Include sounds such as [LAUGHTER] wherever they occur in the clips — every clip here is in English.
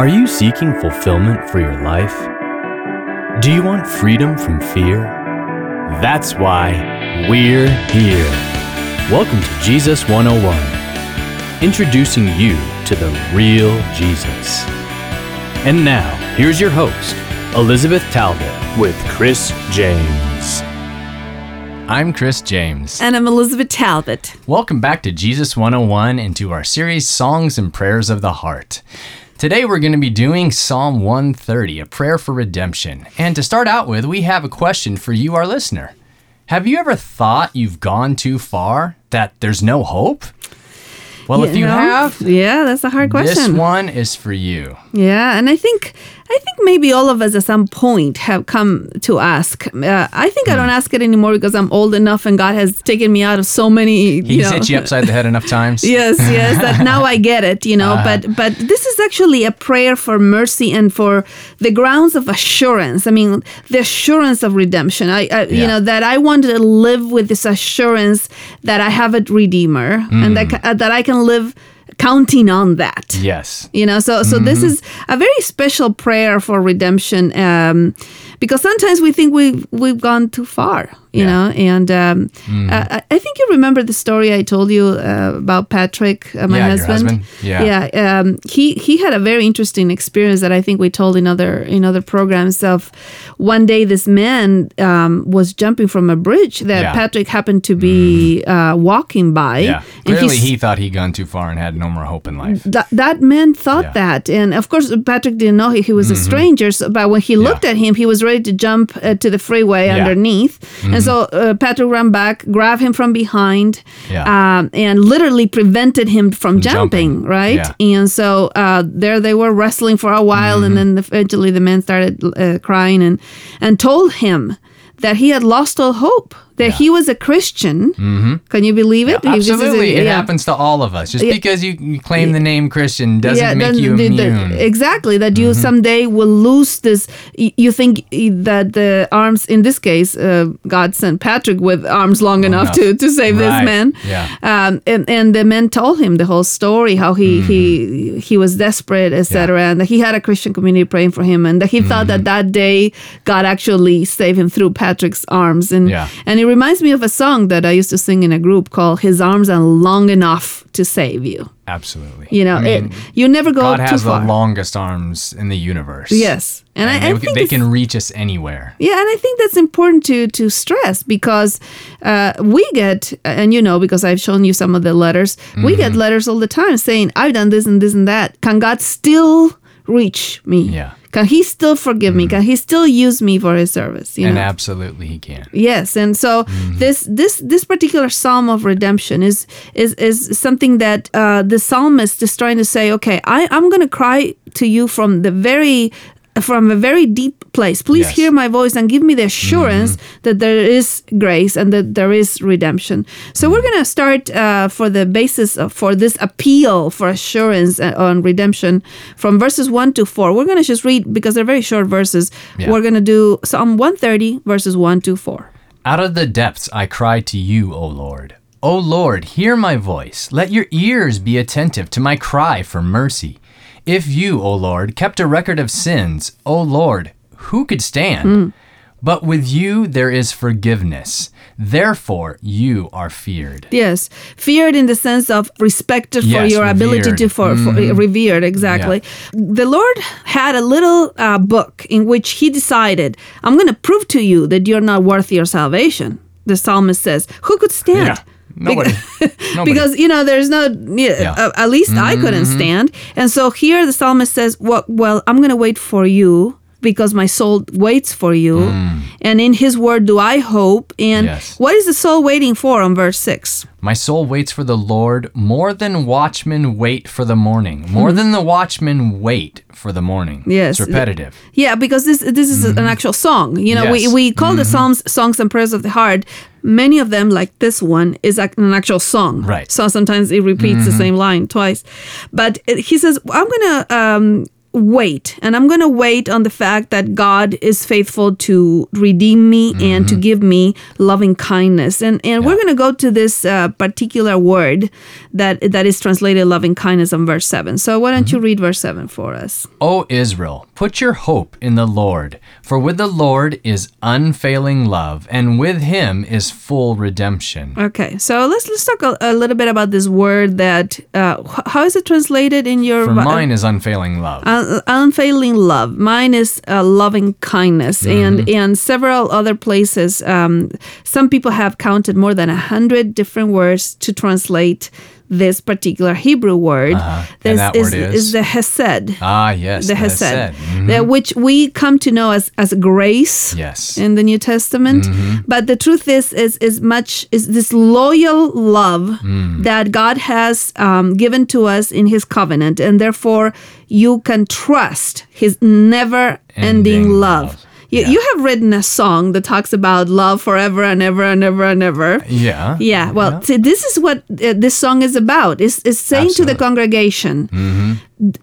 Are you seeking fulfillment for your life? Do you want freedom from fear? That's why we're here. Welcome to Jesus 101, introducing you to the real Jesus. And now, here's your host, Elizabeth Talbot, with Chris James. I'm Chris James. And I'm Elizabeth Talbot. Welcome back to Jesus 101 and to our series Songs and Prayers of the Heart. Today we're going to be doing Psalm 130, a prayer for redemption. And to start out with, we have a question for you, our listener. Have you ever thought you've gone too far, that there's no hope? Well, if you know? have, yeah, that's a hard question. this one is for you. Yeah, and I think I think maybe all of us at some point have come to ask. Uh, I think I Hmm. don't ask it anymore because I'm old enough and God has taken me out of so many. You He's know, hit you upside the head enough times. [LAUGHS] yes, yes. That [LAUGHS] now I get it, you know. Uh-huh. But but this is actually a prayer for mercy and for the grounds of assurance. I mean, the assurance of redemption. I, I you know that I want to live with this assurance that I have a redeemer and that Mm. that I can live counting on that Yes. you know so so this Mm-hmm. is a very special prayer for redemption um, because sometimes we think we've we've gone too far you Yeah. know and um, uh, I, think you remember the story I told you uh, about Patrick uh, my Yeah, husband husband. Yeah. yeah um, he he had a very interesting experience that I think we told in other in other programs of one day this man um, was jumping from a bridge that. Mm-hmm. Patrick happened to be uh, walking by Yeah. and Clearly, he thought he'd gone too far and had no more hope in life. that that man thought. Mm-hmm. that, and of course Patrick didn't know he, he was a stranger. So, but when he looked at him, he was ready to jump uh, to the freeway Yeah. Mm-hmm. underneath, and so uh, Patrick ran back, grabbed him from behind, Yeah. um, and literally prevented him from jumping. jumping. Right, Yeah. and so uh, there they were wrestling for a while, and Mm-hmm. then eventually the man started uh, crying and and told him that he had lost all hope. That he was a Christian. Can you believe it? This is a- Mm-hmm. Absolutely. It yeah. happens to all of us. Just Yeah. because you, you claim the name Christian doesn't make you the- the- immune. Mm-hmm. exactly. That you someday will lose this. You think that the arms, in this case, uh, God sent Patrick with arms long enough, enough. to, to save this man. Yeah. Um, and, and the man told him the whole story, how he Mm-hmm. he he was desperate, etc., and that he had a Christian community praying for him, and that he thought Mm-hmm. that that day God actually saved him through Patrick's arms. And Yeah. and it reminds me of a song that I used to sing in a group called "His Arms Are Long Enough to Save You." Absolutely. You know, I mean, it, you never go God has the longest arms in the universe. Yes, and, And, I, I they, think they can reach us anywhere. Yeah, and I think that's important to to stress because uh, we get, and you know, because I've shown you some of the letters, we Mm-hmm. get letters all the time saying, "I've done this and this and that. Can God still reach me? Yeah. Mm-hmm. Can He still forgive me? Can He still use me for His service? You and know? absolutely he can. Yes, and so Mm-hmm. this this this particular psalm of redemption is is is something that uh, the psalmist is trying to say. Okay, I I'm going to cry to you from the very from a very deep place. Please Yes. Mm-hmm. hear my voice and give me the assurance that there is grace and that there is redemption. So we're Mm-hmm. going to start uh, for the basis of, for this appeal for assurance uh, on redemption from verses one to four. We're going to just read because they're very short verses. Yeah. We're going to do Psalm 130 verses one to four. Out of the depths I cry to you, O Lord. O Lord, hear my voice. Let your ears be attentive to my cry for mercy. If you, O Lord, kept a record of sins, O Lord, who could stand? Hmm. But with you there is forgiveness. Therefore you are feared. Yes, feared in the sense of respected for Yes, your ability to for, for revered. revered exactly. The Lord had a little uh, book in which He decided, "I'm going to prove to you that you're not worthy of salvation." The psalmist says, "Who could stand?" Yeah. Nobody. [LAUGHS] Nobody. because you know there's no yeah, uh, at least I couldn't Mm-hmm. stand, and so here the psalmist says, "Well, well, I'm going to wait for you." Because my soul waits for you, and in His word do I hope. And Mm. Yes. what is the soul waiting for? On verse six, My soul waits for the Lord more than watchmen wait for the morning. More than the watchmen wait for the morning. Hmm. Yes. It's repetitive. Yeah, because this this is an actual song. You know, Mm-hmm. Yes. Mm-hmm. we, we call the psalms songs and prayers of the heart. Many of them, like this one, is an actual song. Right. So sometimes it repeats the same line twice. But he says, "I'm gonna." Um, wait. And i'm going to wait on the fact that god is faithful to redeem me and to give me loving kindness. And and we're going to go to this uh, particular word that that is translated loving kindness on verse 7 so why don't you read verse 7 for us? O Israel, put your hope in the Lord, for with the Lord is unfailing love, and with him is full redemption. okay so let's let's talk a, a little bit about this word that uh, how is it translated in your For mine is unfailing love. Un- unfailing love. Mine is uh, loving kindness, and and several other places. Um, some people have counted more than a hundred different words to translate this particular Hebrew word. And that word is? the hesed. ah, yes. the the hesed. Mhm. that which we come to know as as grace Yes. in the New Testament. But the truth is, is is much is this loyal love that God has um, given to us in His covenant, and therefore you can trust His never-ending Ending love. love. You, Yeah. you have written a song that talks about love forever and ever and ever and ever. yeah. Yeah, well, see, this is what uh, this song is about. It's, it's saying to the Absolutely. congregation,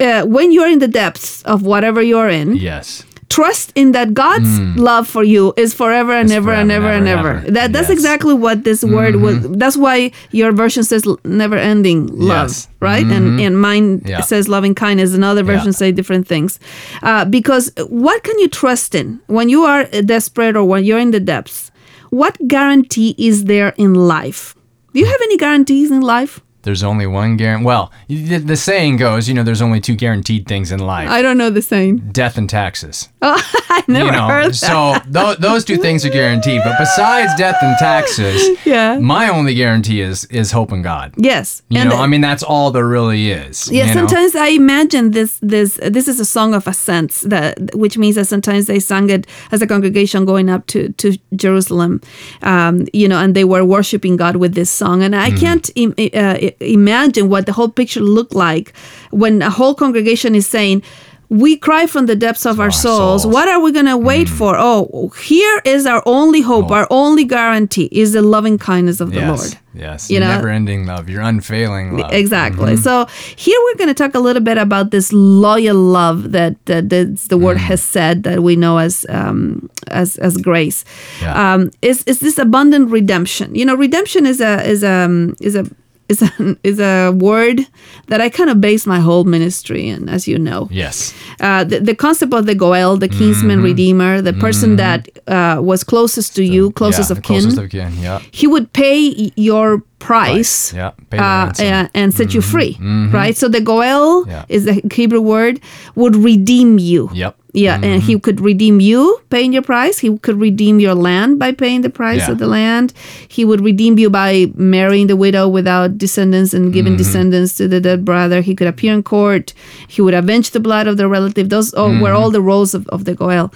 uh, when you're in the depths of whatever you're in, Yes. Trust in that God's hmm. love for you is forever and ever and ever and and ever, ever. ever. That that's Yes. exactly what this word mm-hmm. was. That's why your version says never ending love, Yes. right? And mm-hmm. and mine Yeah. says loving kindness. And other versions Yeah. say different things. Uh, because what can you trust in when you are desperate or when you're in the depths? What guarantee is there in life? Do you have any guarantees in life? There's only one guarantee. Well, the, the saying goes, you know, there's only two guaranteed things in life I don't know the same. death and taxes. [LAUGHS] I never you know, heard that. so th- those two things are guaranteed. But besides death and taxes, [LAUGHS] Yeah. my only guarantee is is hope in God. Yes, You and know, I mean, that's all there really is. Yeah, you know? sometimes I imagine this this this is a song of ascents that which means that sometimes they sang it as a congregation going up to to Jerusalem, um, you know, and they were worshiping God with this song, and. I can't Im- uh, imagine what the whole picture looked like when a whole congregation is saying. We cry from the depths of our, our souls. souls. What are we going to wait for? Oh, here is our only hope, our only guarantee is the loving kindness of the yes, Lord. yes, You know? never ending love, your unfailing love. Exactly. Mm-hmm. So here we're going to talk a little bit about this loyal love that, that that's the word Mm. hesed that we know as um, as as grace. Yeah. Um, is is this abundant redemption? You know, redemption is a is a um, is a is a is a word that I kind of base my whole ministry in, as you know. Yes, Uh, the, the concept of the Goel, the kinsman Mm-hmm. redeemer, the person that uh, was closest to you, closest yeah, of kin, closest of kin. Yeah, he would pay your price yeah, pay uh. Mm-hmm. and, set you free, right? So the goel Yeah. is the Hebrew word would redeem you. Yep. Yeah, and Mm-hmm. he could redeem you paying your price. He could redeem your land by paying the price Yeah. of the land. He would redeem you by marrying the widow without descendants and giving Mm-hmm. descendants to the dead brother. He could appear in court. He would avenge the blood of the relative. Those all, were Mm-hmm. all the roles of, of the goel.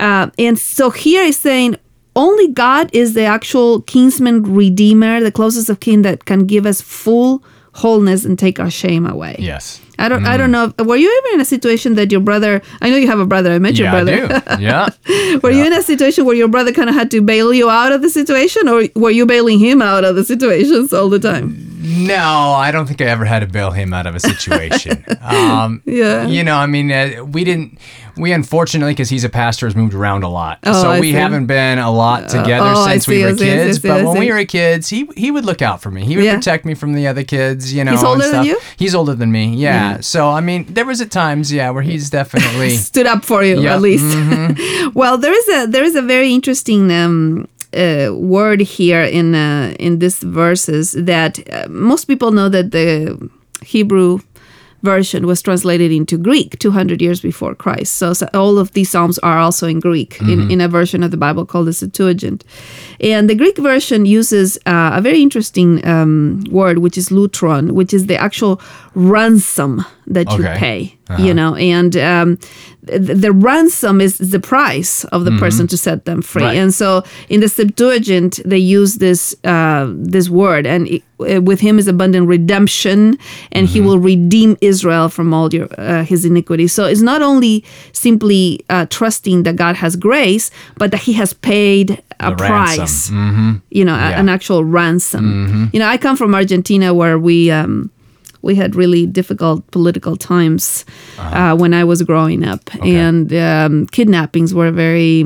Uh, and so here is saying only God is the actual kinsman redeemer, the closest of kin that can give us full wholeness and take our shame away. Yes. I don't. I mm. don't know. Were you ever in a situation that your brother? I know you have a brother. I met your brother. I do. Yeah. [LAUGHS] were you in a situation where your brother kind of had to bail you out of the situation, or were you bailing him out of the situations all the time? No, I don't think I ever had to bail him out of a situation. [LAUGHS] um, Yeah. You know, I mean, uh, we didn't. We unfortunately, because he's a pastor, has moved around a lot, Oh, so I we see. haven't been a lot together oh, since see, we were see, kids. See, but when we were kids, he he would look out for me. He would Yeah. protect me from the other kids. You know, He's and older than you? He's older than me. Yeah. So I mean, there was at times, yeah, where he's definitely. [LAUGHS] Stood up for you Yeah. at least. [LAUGHS] well, there is a there is a very interesting. Um, uh, word here in uh, in these verses that uh, most people know that the Hebrew version was translated into Greek 200 years before Christ. So, so all of these psalms are also in Greek in, in a version of the Bible called the Septuagint. And the Greek version uses uh, a very interesting um, word, which is lutron, which is the actual ransom that you Okay. pay. You know, and um, the, the ransom is the price of the person to set them free. Right. And so in the Septuagint, they use this uh, this word, and it, uh, with him is abundant redemption, and he will redeem Israel from all your uh, his iniquities. So it's not only simply uh, trusting that God has grace, but that He has paid a The price. Mm-hmm. You know, a- an actual ransom. You know, I come from Argentina, where we. Um, we had really difficult political times Uh-huh. uh when I was growing up, and um, kidnappings were very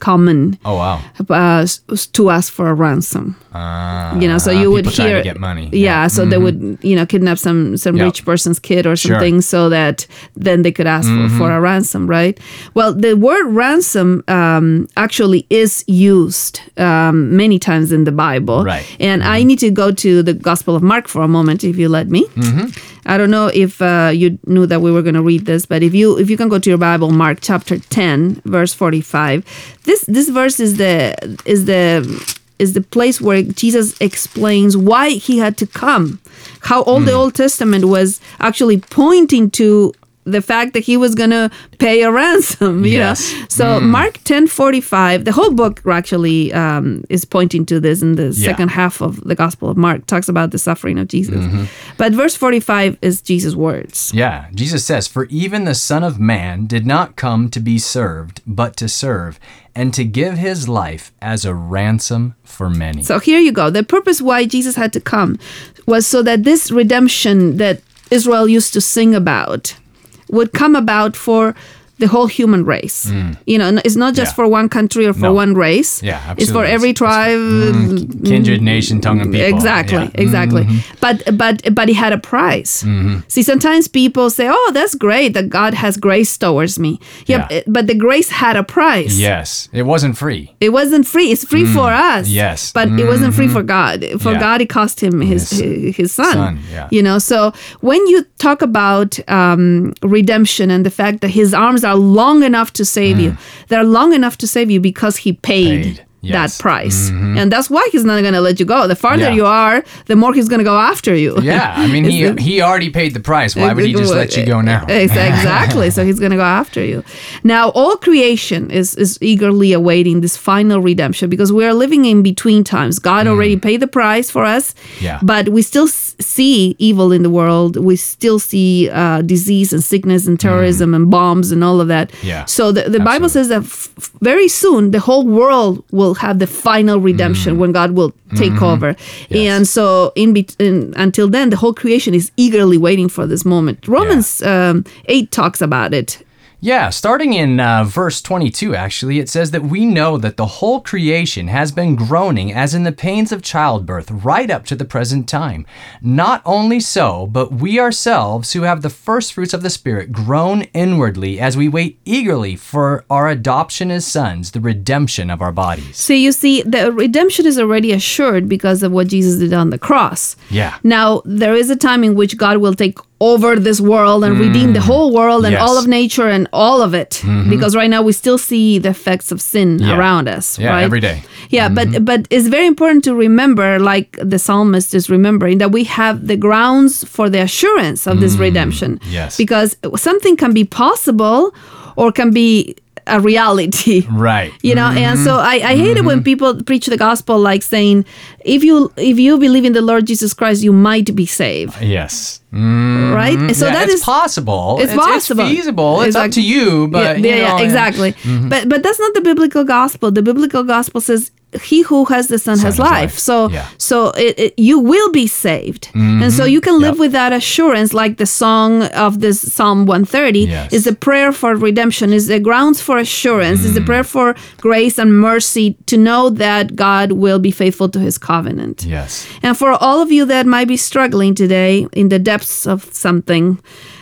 common Oh wow. uh, to ask for a ransom. Uh, You know, so you would hear get money. Yeah, so they would you know kidnap some some Yep. rich person's kid or Sure. something, so that then they could ask for, for a ransom, right? Well, the word ransom um, actually is used um, many times in the Bible, Right. And I need to go to the Gospel of Mark for a moment, if you let me. I don't know if uh, you knew that we were going to read this, but if you if you can go to your Bible, Mark chapter ten, verse forty five. This this verse is the is the is the place where Jesus explains why he had to come, how all the Old Testament was actually pointing to the fact that he was going to pay a ransom [LAUGHS] you Yes. know so mark 1045 the whole book actually um, is pointing to this in the second half of the gospel of mark. Talks about the suffering of jesus. But verse 45 is jesus words. Yeah, Jesus says, For even the Son of Man did not come to be served, but to serve, and to give his life as a ransom for many. So here you go. The purpose why Jesus had to come was so that this redemption that Israel used to sing about would come about for the whole human race. You know, it's not just Mm. Yeah. for one country or for No. one race. Yeah, It's for every tribe. Kindred, nation, tongue, and people. Exactly, Yeah. Mm-hmm. exactly. But but but it had a price. See, sometimes people say, "Oh, that's great that God has grace towards me." Yeah, Yeah. but the grace had a price. Yes, it wasn't free. It wasn't free. It's free for us. Mm. yes. But it wasn't free for God. For. God, it cost him his His his, his son. son, yeah. You know, so when you talk about um, redemption and the fact that his arms are long enough to save you, they're long enough to save you because he paid. Mm. Paid, That yes. Mm-hmm. price, and that's why he's not going to let you go. The farther Yeah. you are, the more he's going to go after you. Yeah, I mean, [LAUGHS] he he already paid the price. Why would he just let you go [LAUGHS] now? Exactly. so he's going to go after you. Now, all creation is is eagerly awaiting this final redemption because we are living in between times. God already paid the price for us, Mm. Yeah. but we still see evil in the world. We still see uh, disease and sickness and terrorism and bombs and all of that. Mm. Yeah, So the, the Bible says that f- very soon the whole world will have the final redemption when God will take over. Mm. Yes. And so in, bet- in until then, the whole creation is eagerly waiting for this moment. Romans um, eight talks about it. Yeah, starting in uh, verse 22, actually, it says that we know that the whole creation has been groaning as in the pains of childbirth right up to the present time. Not only so, but we ourselves, who have the first fruits of the Spirit, groan inwardly as we wait eagerly for our adoption as sons, the redemption of our bodies. So you see, the redemption is already assured because of what Jesus did on the cross. Yeah. Now there is a time in which God will take over this world and redeem the whole world and Mm. Yes. Mm-hmm. all of nature and all of it. Because right now we still see the effects of sin Yeah. around us. Yeah, right? every day. Yeah, but but it's very important to remember, like the psalmist is remembering, that we have the grounds for the assurance of this redemption. Mm, yes. Because something can be possible or can be a reality. [LAUGHS] Right. You know, and so I, I hate it Mm-hmm. when people preach the gospel like saying, if you if you believe in the Lord Jesus Christ, you might be saved. Yes. Right? So yeah, that it's is possible. it's possible. feasible. It's up to you, but yeah, you yeah, yeah, know, Mm-hmm. exactly. But but that's not the biblical gospel. The biblical gospel says he who has the son, has has life. life. So Yeah. Mm-hmm. so it, it, you will be saved, and so you can live Yep. with that assurance, like the song of this Psalm 130 Yes. is a prayer for redemption, is the grounds for assurance, is a Mm. prayer for grace and mercy to know that God will be faithful to His covenant. Yes. And for all of you that might be struggling today in the depths of something,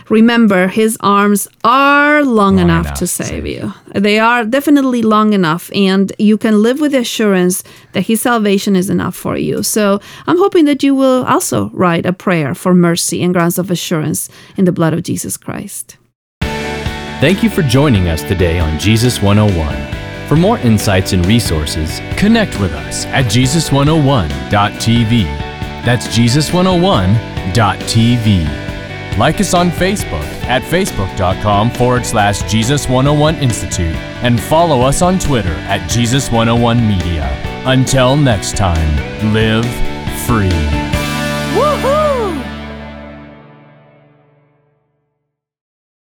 remember his arms are long, enough, enough to to save save you. They are definitely long enough, and you can live with the assurance that his salvation is enough for you. So I'm hoping that you will also write a prayer for mercy and grounds of assurance in the blood of Jesus Christ. Thank you for joining us today on Jesus 101. For more insights and resources, connect with us at Jesus101.tv. That's Jesus101.tv. Like us on Facebook at facebook.com forward slash Jesus101 Institute and follow us on Twitter at Jesus101 Media. Until next time, live free.